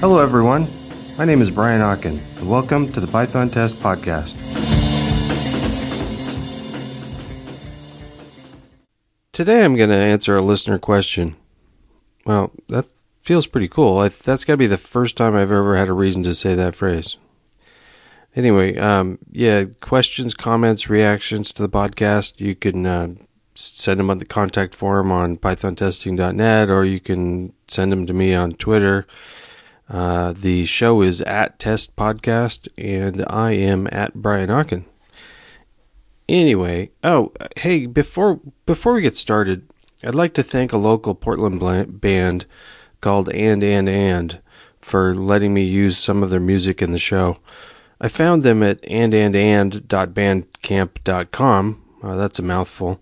Hello, everyone. My name is Brian Okken, and welcome to the Python Test Podcast. Today, I'm going to answer a listener question. Well, that feels pretty cool. I, that's got to be the first time I've ever had a reason to say that phrase. Anyway, um, yeah, questions, comments, reactions to the podcast, you can uh, send them on the contact form on pythontesting.net or you can send them to me on Twitter. Uh, the show is at Test Podcast, and I am at Brian Okken. Anyway, oh hey, before before we get started, I'd like to thank a local Portland band called And And And for letting me use some of their music in the show. I found them at andandand.bandcamp.com. Uh, that's a mouthful.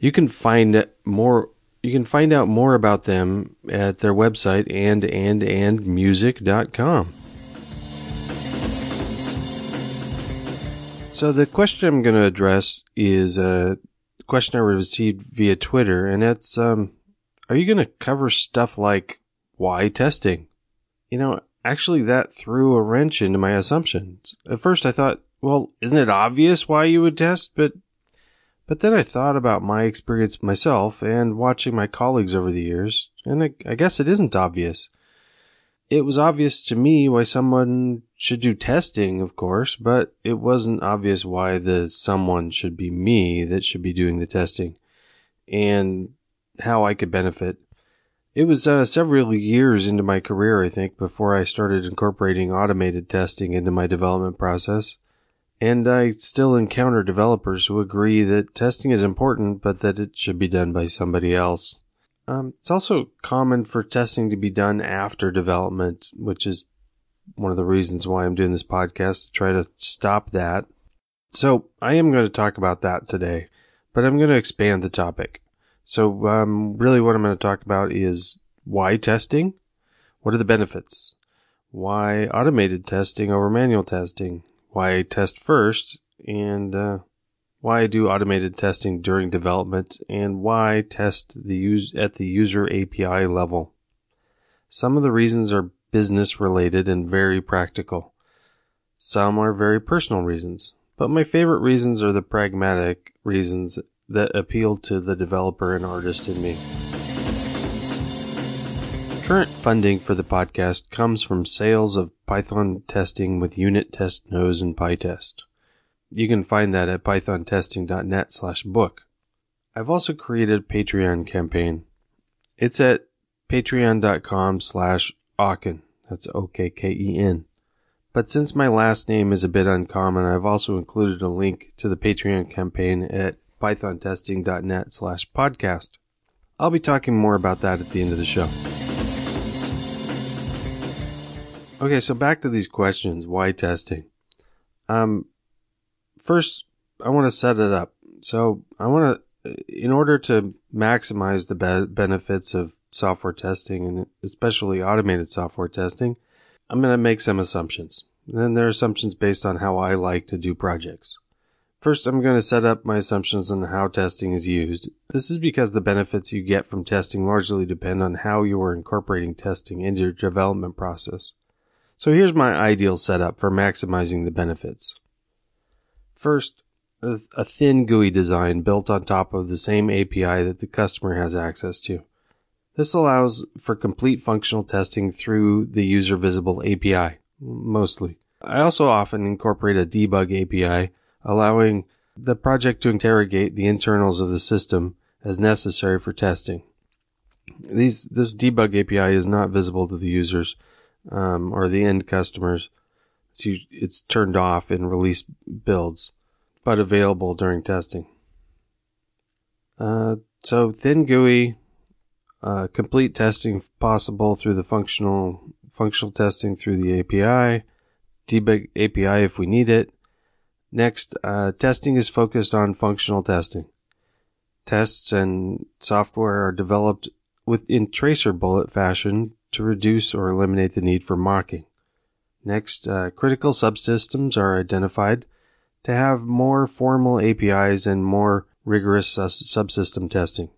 You can find more you can find out more about them at their website andandandmusic.com. So the question I'm going to address is a question I received via Twitter, and it's um, are you going to cover stuff like why testing? You know, actually, that threw a wrench into my assumptions. At first, I thought, well, isn't it obvious why you would test? But but then I thought about my experience myself and watching my colleagues over the years, and I, I, guess it isn't obvious. It was obvious to me why someone should do testing, of course, but it wasn't obvious why the someone should be me that should be doing the testing and how I could benefit. It was uh, several years into my career, I think, before I started incorporating automated testing into my development process. And I still encounter developers who agree that testing is important, but that it should be done by somebody else. Um, it's also common for testing to be done after development, which is one of the reasons why I'm doing this podcast to try to stop that. So I am going to talk about that today, but I'm going to expand the topic. So, um, really what I'm going to talk about is why testing? What are the benefits? Why automated testing over manual testing? Why test first, and uh, why do automated testing during development, and why test the use at the user API level. Some of the reasons are business related and very practical. Some are very personal reasons, but my favorite reasons are the pragmatic reasons that appeal to the developer and artist in me. Current funding for the podcast comes from sales of Python testing with unittest nose and PyTest. You can find that at pythontesting.net slash book. I've also created a Patreon campaign. It's at patreon.com slash Okken. That's O-K-K-E-N. But since my last name is a bit uncommon, I've also included a link to the Patreon campaign at pythontesting.net slash podcast. I'll be talking more about that at the end of the show. Okay, so back to these questions. Why testing? Um, first, I want to set it up. So I want to, in order to maximize the be- benefits of software testing and especially automated software testing, I'm going to make some assumptions. And then there are assumptions based on how I like to do projects. First, I'm going to set up my assumptions on how testing is used. This is because the benefits you get from testing largely depend on how you are incorporating testing into your development process. So here's my ideal setup for maximizing the benefits. First, a thin GUI design built on top of the same API that the customer has access to. This allows for complete functional testing through the user visible API, mostly. I also often incorporate a debug API, allowing the project to interrogate the internals of the system as necessary for testing. These, this debug API is not visible to the users, um, or the end customers. It's, it's turned off in release builds, but available during testing. Uh, so thin GUI, uh, complete testing possible through the functional functional testing through the API, debug API if we need it. Next, uh, testing is focused on functional testing. Tests and software are developed within tracer bullet fashion to reduce or eliminate the need for mocking. Next, uh, critical subsystems are identified to have more formal APIs and more rigorous subsystem testing.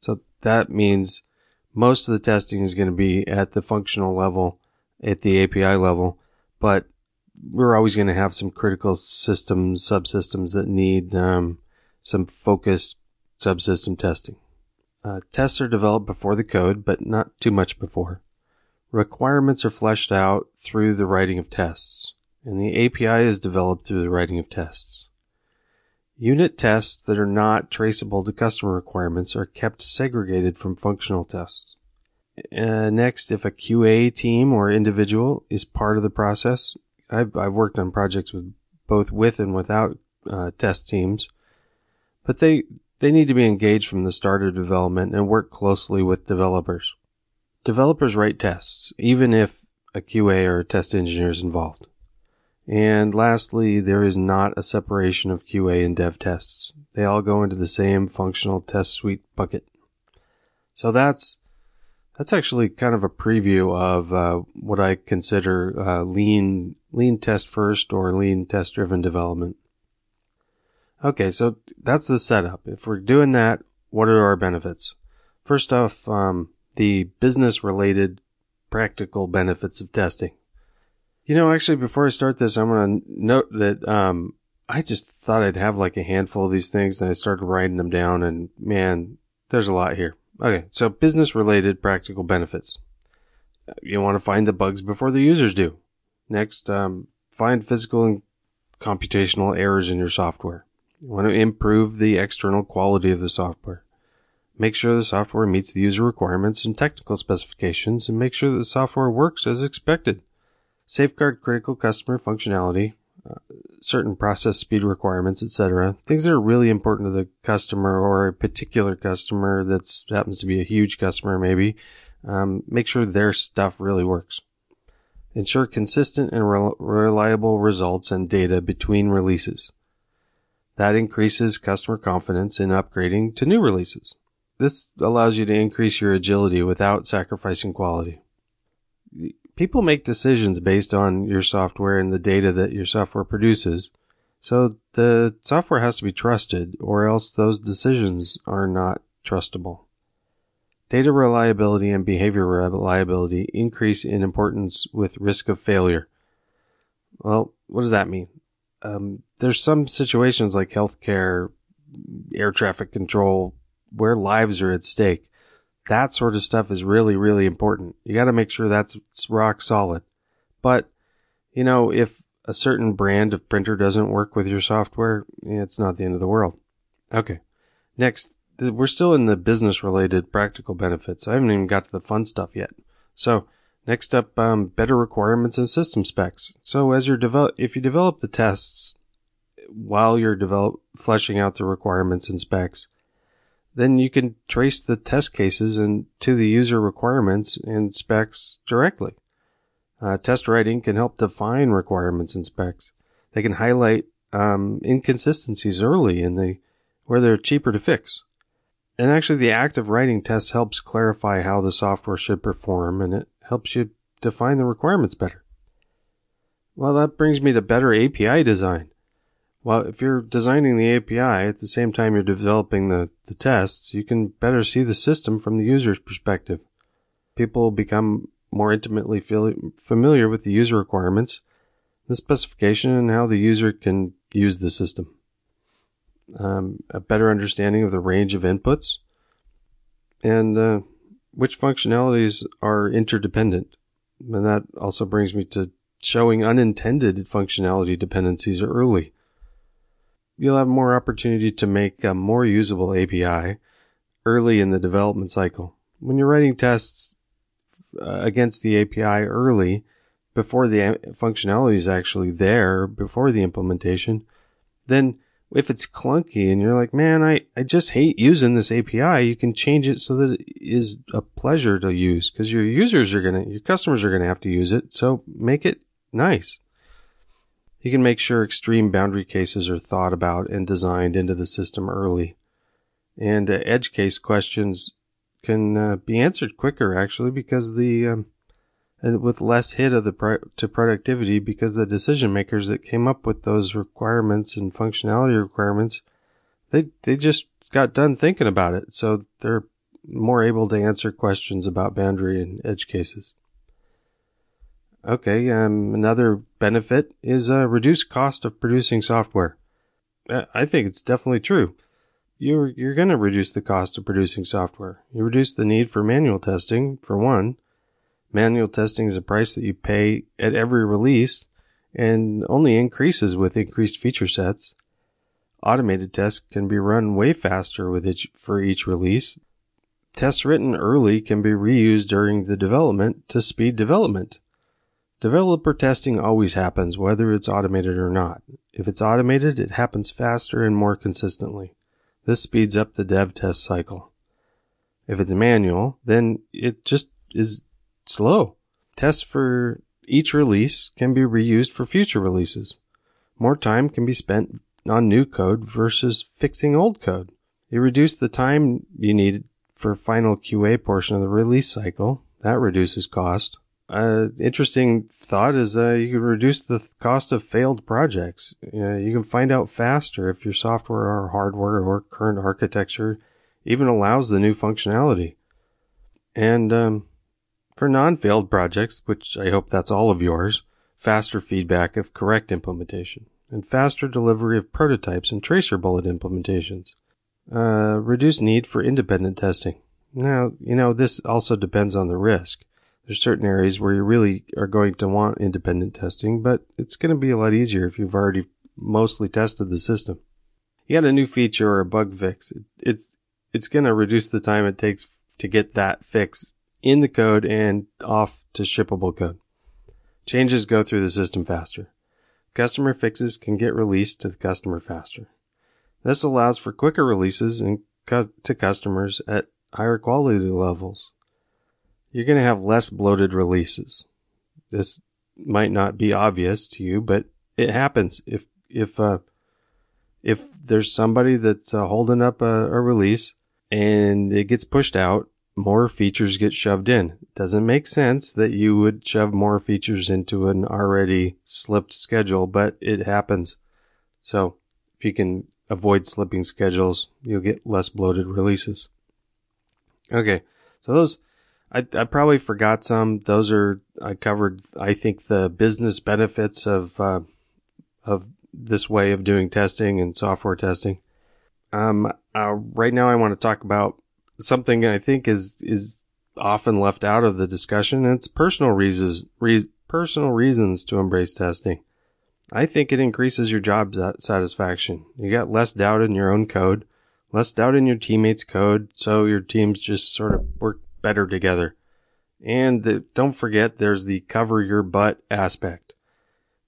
So that means most of the testing is going to be at the functional level at the API level, but we're always going to have some critical systems, subsystems that need um, some focused subsystem testing. Uh, tests are developed before the code, but not too much before. Requirements are fleshed out through the writing of tests, and the API is developed through the writing of tests. Unit tests that are not traceable to customer requirements are kept segregated from functional tests. Uh, next, if a QA team or individual is part of the process, I've, I've worked on projects with both with and without uh, test teams, but they they need to be engaged from the start of development and work closely with developers. Developers write tests, even if a QA or a test engineer is involved. And lastly, there is not a separation of QA and dev tests. They all go into the same functional test suite bucket. So that's that's actually kind of a preview of uh, what I consider uh, lean lean test first or lean test driven development. Okay, so that's the setup. If we're doing that, what are our benefits? First off, um, the business related practical benefits of testing. You know, actually, before I start this, I'm going to note that um, I just thought I'd have like a handful of these things, and I started writing them down, and man, there's a lot here. Okay, so business related practical benefits. You want to find the bugs before the users do. Next, um, find physical and computational errors in your software. You want to improve the external quality of the software. Make sure the software meets the user requirements and technical specifications and make sure that the software works as expected. Safeguard critical customer functionality, uh, certain process speed requirements, etc. Things that are really important to the customer or a particular customer that happens to be a huge customer, maybe. Um, make sure their stuff really works. Ensure consistent and re- reliable results and data between releases. That increases customer confidence in upgrading to new releases. This allows you to increase your agility without sacrificing quality people make decisions based on your software and the data that your software produces. So the software has to be trusted or else those decisions are not trustable. Data reliability and behavior reliability increase in importance with risk of failure. Well, what does that mean? Um, there's some situations like healthcare, air traffic control, where lives are at stake that sort of stuff is really, really important. You got to make sure that's rock solid. But, you know, if a certain brand of printer doesn't work with your software, it's not the end of the world. Okay. Next, we're still in the business related practical benefits. I haven't even got to the fun stuff yet. So, next up, um, better requirements and system specs. So, as you're develop, if you develop the tests while you're develop, fleshing out the requirements and specs, then you can trace the test cases and to the user requirements and specs directly. Uh, test writing can help define requirements and specs. They can highlight um, inconsistencies early in the where they're cheaper to fix. And actually, the act of writing tests helps clarify how the software should perform, and it helps you define the requirements better. Well, that brings me to better API design. Well, if you're designing the API at the same time you're developing the, the tests, you can better see the system from the user's perspective. People become more intimately familiar with the user requirements, the specification, and how the user can use the system. Um, a better understanding of the range of inputs and uh, which functionalities are interdependent. And that also brings me to showing unintended functionality dependencies early you'll have more opportunity to make a more usable API early in the development cycle. When you're writing tests uh, against the API early, before the functionality is actually there, before the implementation, then if it's clunky and you're like, man, I, I just hate using this API, you can change it so that it is a pleasure to use because your users are going to, your customers are going to have to use it. So make it nice. You can make sure extreme boundary cases are thought about and designed into the system early. And uh, edge case questions can uh, be answered quicker actually because the um, with less hit of the pro- to productivity because the decision makers that came up with those requirements and functionality requirements they they just got done thinking about it so they're more able to answer questions about boundary and edge cases Okay, um, another benefit is a reduced cost of producing software. Uh, I think it's definitely true. You're, you're going to reduce the cost of producing software. You reduce the need for manual testing, for one. Manual testing is a price that you pay at every release and only increases with increased feature sets. Automated tests can be run way faster with each, for each release. Tests written early can be reused during the development to speed development. Developer testing always happens whether it's automated or not. If it's automated, it happens faster and more consistently. This speeds up the dev test cycle. If it's manual, then it just is slow. Tests for each release can be reused for future releases. More time can be spent on new code versus fixing old code. You reduce the time you need for final QA portion of the release cycle. That reduces cost. Uh, interesting thought is uh, you can reduce the th- cost of failed projects. Uh, you can find out faster if your software or hardware or current architecture even allows the new functionality. And um, for non-failed projects, which I hope that's all of yours, faster feedback of correct implementation and faster delivery of prototypes and tracer bullet implementations. Uh, reduce need for independent testing. Now, you know, this also depends on the risk. There's certain areas where you really are going to want independent testing, but it's going to be a lot easier if you've already mostly tested the system. You got a new feature or a bug fix. It's, it's going to reduce the time it takes to get that fix in the code and off to shippable code. Changes go through the system faster. Customer fixes can get released to the customer faster. This allows for quicker releases and to customers at higher quality levels you're going to have less bloated releases. This might not be obvious to you, but it happens. If, if, uh, if there's somebody that's uh, holding up a, a, release and it gets pushed out, more features get shoved in. It doesn't make sense that you would shove more features into an already slipped schedule, but it happens. So if you can avoid slipping schedules, you'll get less bloated releases. Okay. So those, I, I probably forgot some. Those are I covered. I think the business benefits of uh, of this way of doing testing and software testing. Um, uh, right now, I want to talk about something I think is is often left out of the discussion. It's personal reasons, re- personal reasons to embrace testing. I think it increases your job satisfaction. You got less doubt in your own code, less doubt in your teammates' code, so your teams just sort of work better together. And the, don't forget there's the cover your butt aspect.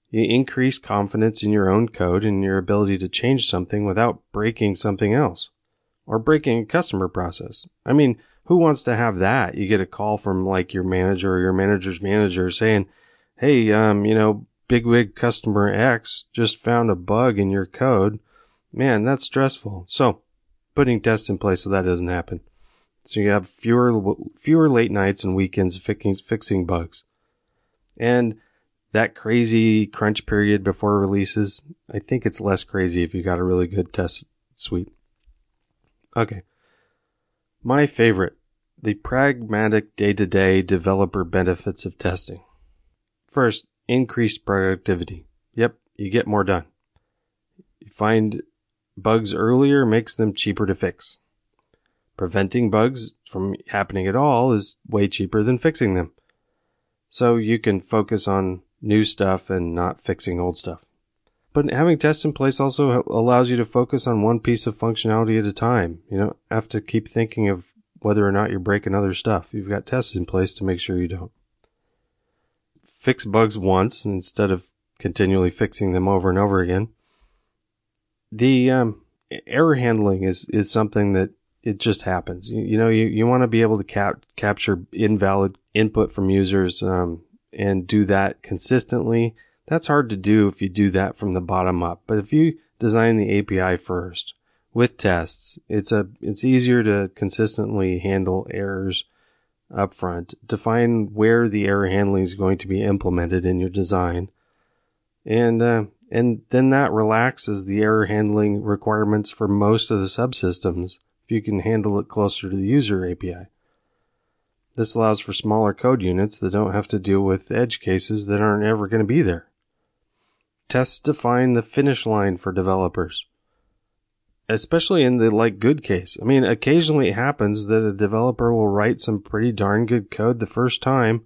You increase confidence in your own code and your ability to change something without breaking something else or breaking a customer process. I mean, who wants to have that? You get a call from like your manager or your manager's manager saying, Hey, um, you know, bigwig customer X just found a bug in your code. Man, that's stressful. So putting tests in place so that doesn't happen. So you have fewer fewer late nights and weekends fixing fixing bugs. And that crazy crunch period before releases, I think it's less crazy if you got a really good test suite. Okay. My favorite, the pragmatic day-to-day developer benefits of testing. First, increased productivity. Yep, you get more done. You find bugs earlier makes them cheaper to fix. Preventing bugs from happening at all is way cheaper than fixing them. So you can focus on new stuff and not fixing old stuff. But having tests in place also allows you to focus on one piece of functionality at a time. You don't have to keep thinking of whether or not you're breaking other stuff. You've got tests in place to make sure you don't. Fix bugs once instead of continually fixing them over and over again. The um, error handling is, is something that it just happens. You, you know, you, you want to be able to cap- capture invalid input from users um, and do that consistently. That's hard to do if you do that from the bottom up. But if you design the API first with tests, it's a it's easier to consistently handle errors up front, define where the error handling is going to be implemented in your design, and uh, and then that relaxes the error handling requirements for most of the subsystems if you can handle it closer to the user API. This allows for smaller code units that don't have to deal with edge cases that aren't ever going to be there. Tests define the finish line for developers. Especially in the like good case. I mean, occasionally it happens that a developer will write some pretty darn good code the first time,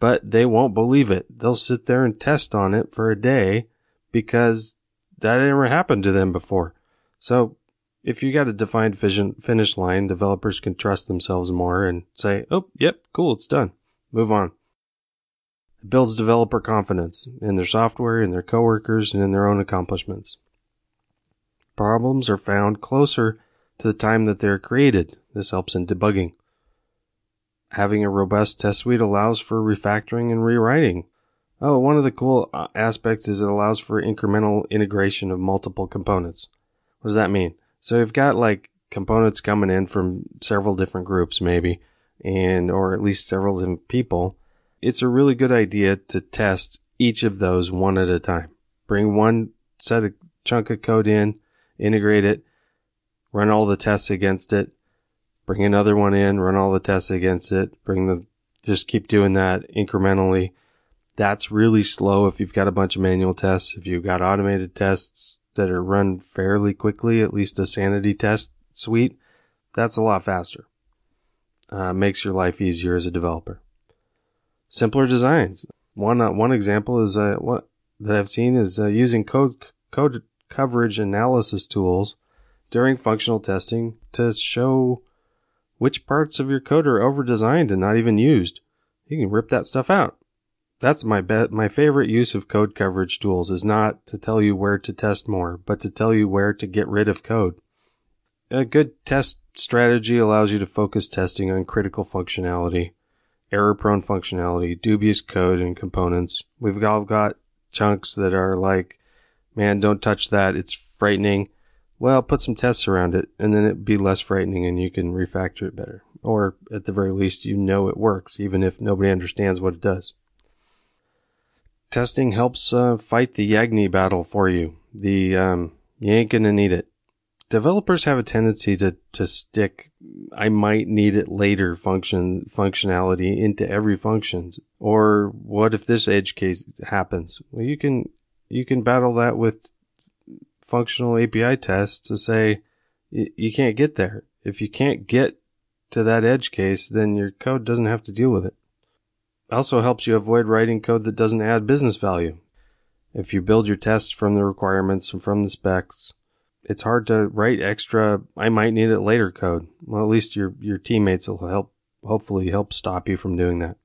but they won't believe it. They'll sit there and test on it for a day because that never happened to them before. So if you got a defined vision, finish line, developers can trust themselves more and say, oh, yep, cool, it's done. Move on. It builds developer confidence in their software, in their coworkers, and in their own accomplishments. Problems are found closer to the time that they're created. This helps in debugging. Having a robust test suite allows for refactoring and rewriting. Oh, one of the cool uh, aspects is it allows for incremental integration of multiple components. What does that mean? So you've got like components coming in from several different groups, maybe, and or at least several different people it's a really good idea to test each of those one at a time. Bring one set of chunk of code in, integrate it, run all the tests against it, bring another one in, run all the tests against it, bring the, just keep doing that incrementally. That's really slow if you've got a bunch of manual tests. If you've got automated tests that are run fairly quickly, at least a sanity test suite, that's a lot faster. Uh, makes your life easier as a developer simpler designs. One uh, one example is uh, what that I've seen is uh, using code code coverage analysis tools during functional testing to show which parts of your code are over designed and not even used. You can rip that stuff out. That's my bet. My favorite use of code coverage tools is not to tell you where to test more, but to tell you where to get rid of code. A good test strategy allows you to focus testing on critical functionality error prone functionality, dubious code and components. We've all got chunks that are like, man, don't touch that. It's frightening. Well, put some tests around it and then it'd be less frightening and you can refactor it better. Or at the very least, you know it works, even if nobody understands what it does. Testing helps uh, fight the Yagni battle for you. The um, you ain't gonna need it developers have a tendency to, to stick I might need it later function functionality into every function. Or what if this edge case happens? Well, you can you can battle that with functional API tests to say you can't get there. If you can't get to that edge case, then your code doesn't have to deal with it. Also helps you avoid writing code that doesn't add business value. If you build your tests from the requirements and from the specs, it's hard to write extra I might need it later code. Well, at least your your teammates will help hopefully help stop you from doing that.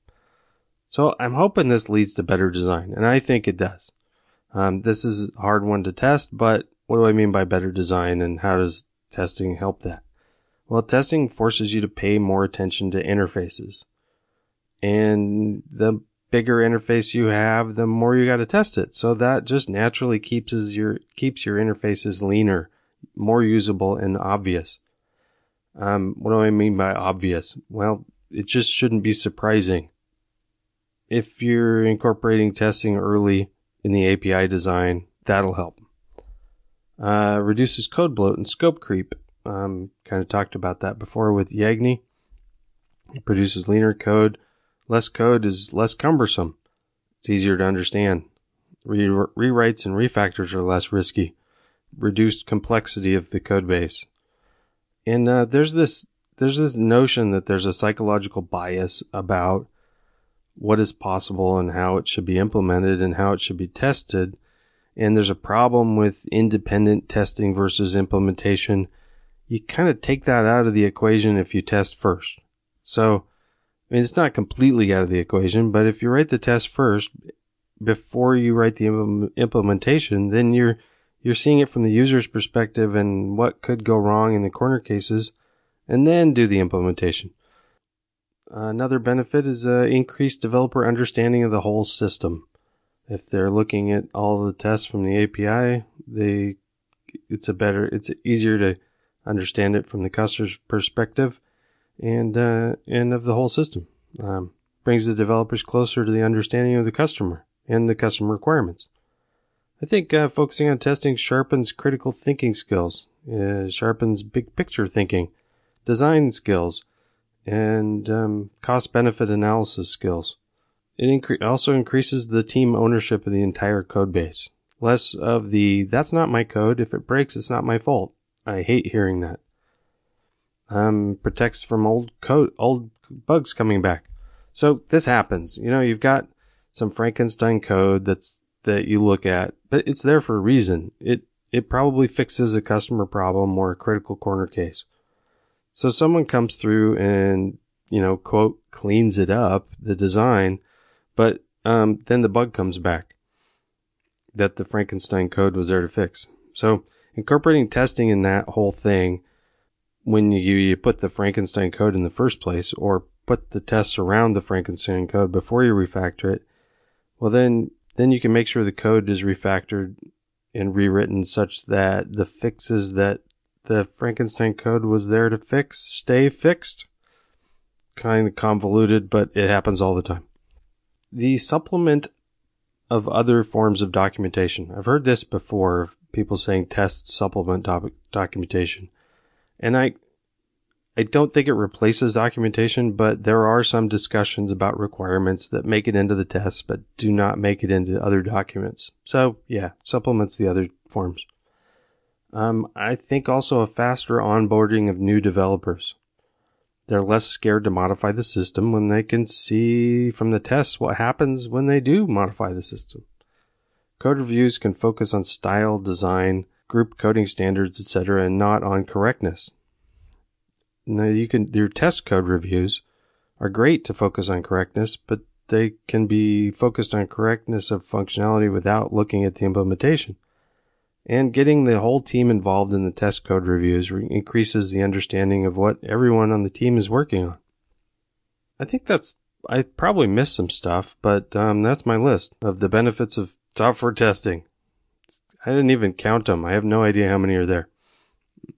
So I'm hoping this leads to better design, and I think it does. Um, this is a hard one to test, but what do I mean by better design, and how does testing help that? Well, testing forces you to pay more attention to interfaces, and the bigger interface you have, the more you got to test it. So that just naturally keeps your keeps your interfaces leaner, more usable and obvious. Um, what do I mean by obvious? Well, it just shouldn't be surprising. If you're incorporating testing early in the API design, that'll help. Uh, reduces code bloat and scope creep. Um, kind of talked about that before with Yagni. It produces leaner code Less code is less cumbersome. It's easier to understand. Re- rewrites and refactors are less risky. Reduced complexity of the code base. And uh, there's this there's this notion that there's a psychological bias about what is possible and how it should be implemented and how it should be tested. And there's a problem with independent testing versus implementation. You kind of take that out of the equation if you test first. So I mean, it's not completely out of the equation, but if you write the test first before you write the implementation, then you're you're seeing it from the user's perspective and what could go wrong in the corner cases, and then do the implementation. Another benefit is uh, increased developer understanding of the whole system. If they're looking at all the tests from the API, they it's a better it's easier to understand it from the customer's perspective and uh, and of the whole system. Um, brings the developers closer to the understanding of the customer and the customer requirements. I think uh, focusing on testing sharpens critical thinking skills, uh, sharpens big picture thinking, design skills, and um, cost benefit analysis skills. It incre- also increases the team ownership of the entire code base. Less of the, that's not my code. If it breaks, it's not my fault. I hate hearing that. Um, protects from old code, old bugs coming back. So this happens. You know, you've got some Frankenstein code that's, that you look at, but it's there for a reason. It, it probably fixes a customer problem or a critical corner case. So someone comes through and, you know, quote, cleans it up, the design, but, um, then the bug comes back that the Frankenstein code was there to fix. So incorporating testing in that whole thing when you, you put the Frankenstein code in the first place or put the tests around the Frankenstein code before you refactor it, well then, then you can make sure the code is refactored and rewritten such that the fixes that the Frankenstein code was there to fix stay fixed. Kind of convoluted, but it happens all the time. The supplement of other forms of documentation. I've heard this before of people saying test supplement documentation. And I, I don't think it replaces documentation, but there are some discussions about requirements that make it into the test, but do not make it into other documents. So yeah, supplements the other forms. Um, I think also a faster onboarding of new developers. They're less scared to modify the system when they can see from the tests what happens when they do modify the system. Code reviews can focus on style, design, group coding standards, etc., and not on correctness. Now you can your test code reviews are great to focus on correctness, but they can be focused on correctness of functionality without looking at the implementation. And getting the whole team involved in the test code reviews re- increases the understanding of what everyone on the team is working on. I think that's, I probably missed some stuff, but um, that's my list of the benefits of software testing. I didn't even count them. I have no idea how many are there.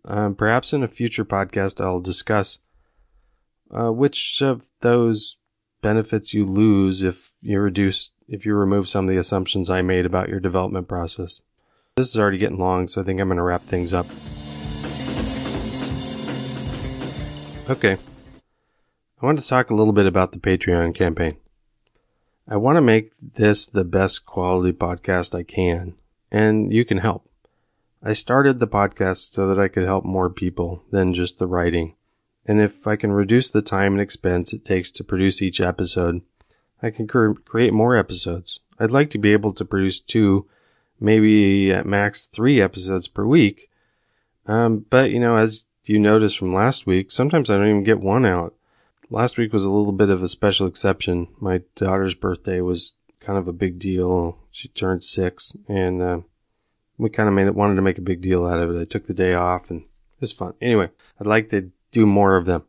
Um, perhaps in a future podcast, I'll discuss uh, which of those benefits you lose if you reduce, if you remove some of the assumptions I made about your development process. This is already getting long, so I think I'm going to wrap things up. Okay. I want to talk a little bit about the Patreon campaign. I want to make this the best quality podcast I can, and you can help. I started the podcast so that I could help more people than just the writing. And if I can reduce the time and expense it takes to produce each episode, I can cr- create more episodes. I'd like to be able to produce two maybe at max three episodes per week. Um, but you know, as you noticed from last week, sometimes I don't even get one out. Last week was a little bit of a special exception. My daughter's birthday was kind of a big deal. She turned six and, uh, we kind of made it, wanted to make a big deal out of it. I took the day off and it was fun. Anyway, I'd like to do more of them.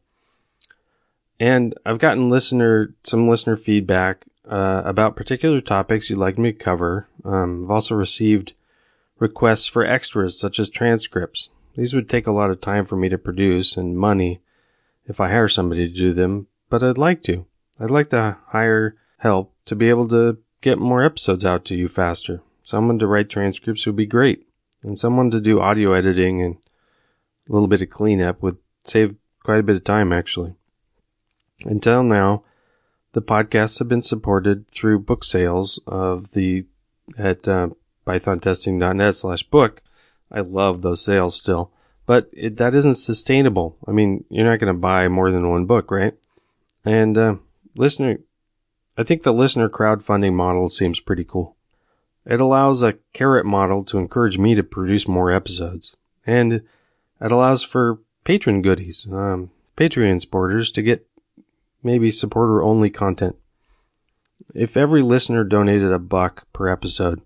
And I've gotten listener, some listener feedback uh, about particular topics you'd like me to cover. Um, I've also received requests for extras such as transcripts. These would take a lot of time for me to produce and money if I hire somebody to do them, but I'd like to. I'd like to hire help to be able to get more episodes out to you faster. Someone to write transcripts would be great, and someone to do audio editing and a little bit of cleanup would save quite a bit of time actually. Until now, the podcasts have been supported through book sales of the at uh, pythontesting.net slash book. I love those sales still, but it, that isn't sustainable. I mean, you're not going to buy more than one book, right? And uh, listener, I think the listener crowdfunding model seems pretty cool. It allows a carrot model to encourage me to produce more episodes, and it allows for patron goodies, um, Patreon supporters to get maybe supporter only content. If every listener donated a buck per episode,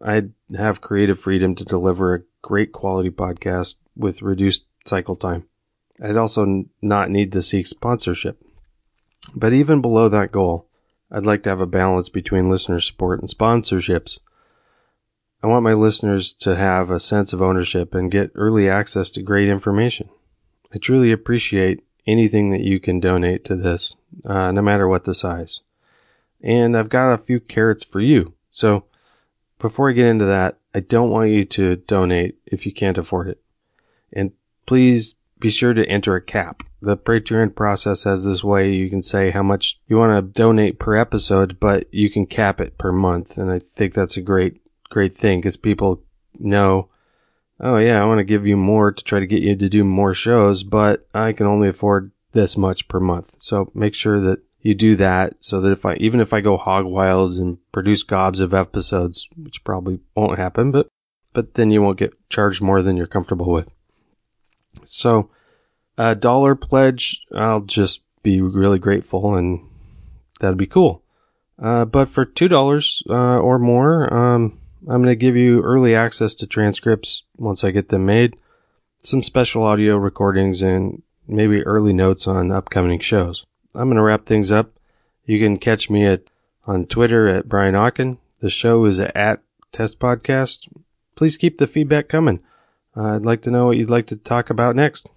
I'd have creative freedom to deliver a great quality podcast with reduced cycle time. I'd also not need to seek sponsorship. But even below that goal, I'd like to have a balance between listener support and sponsorships. I want my listeners to have a sense of ownership and get early access to great information. I truly appreciate anything that you can donate to this, uh, no matter what the size. And I've got a few carrots for you. So before I get into that, I don't want you to donate if you can't afford it. And please be sure to enter a cap. The Patreon process has this way you can say how much you want to donate per episode, but you can cap it per month. And I think that's a great, great thing because people know, oh yeah, I want to give you more to try to get you to do more shows, but I can only afford this much per month. So make sure that you do that so that if I, even if I go hog wild and produce gobs of episodes, which probably won't happen, but, but then you won't get charged more than you're comfortable with. So a dollar pledge, I'll just be really grateful and that'd be cool. Uh, but for $2 uh, or more, um, I'm going to give you early access to transcripts once I get them made, some special audio recordings, and maybe early notes on upcoming shows. I'm going to wrap things up. You can catch me at on Twitter at Brian Okken. The show is at Test Podcast. Please keep the feedback coming. I'd like to know what you'd like to talk about next.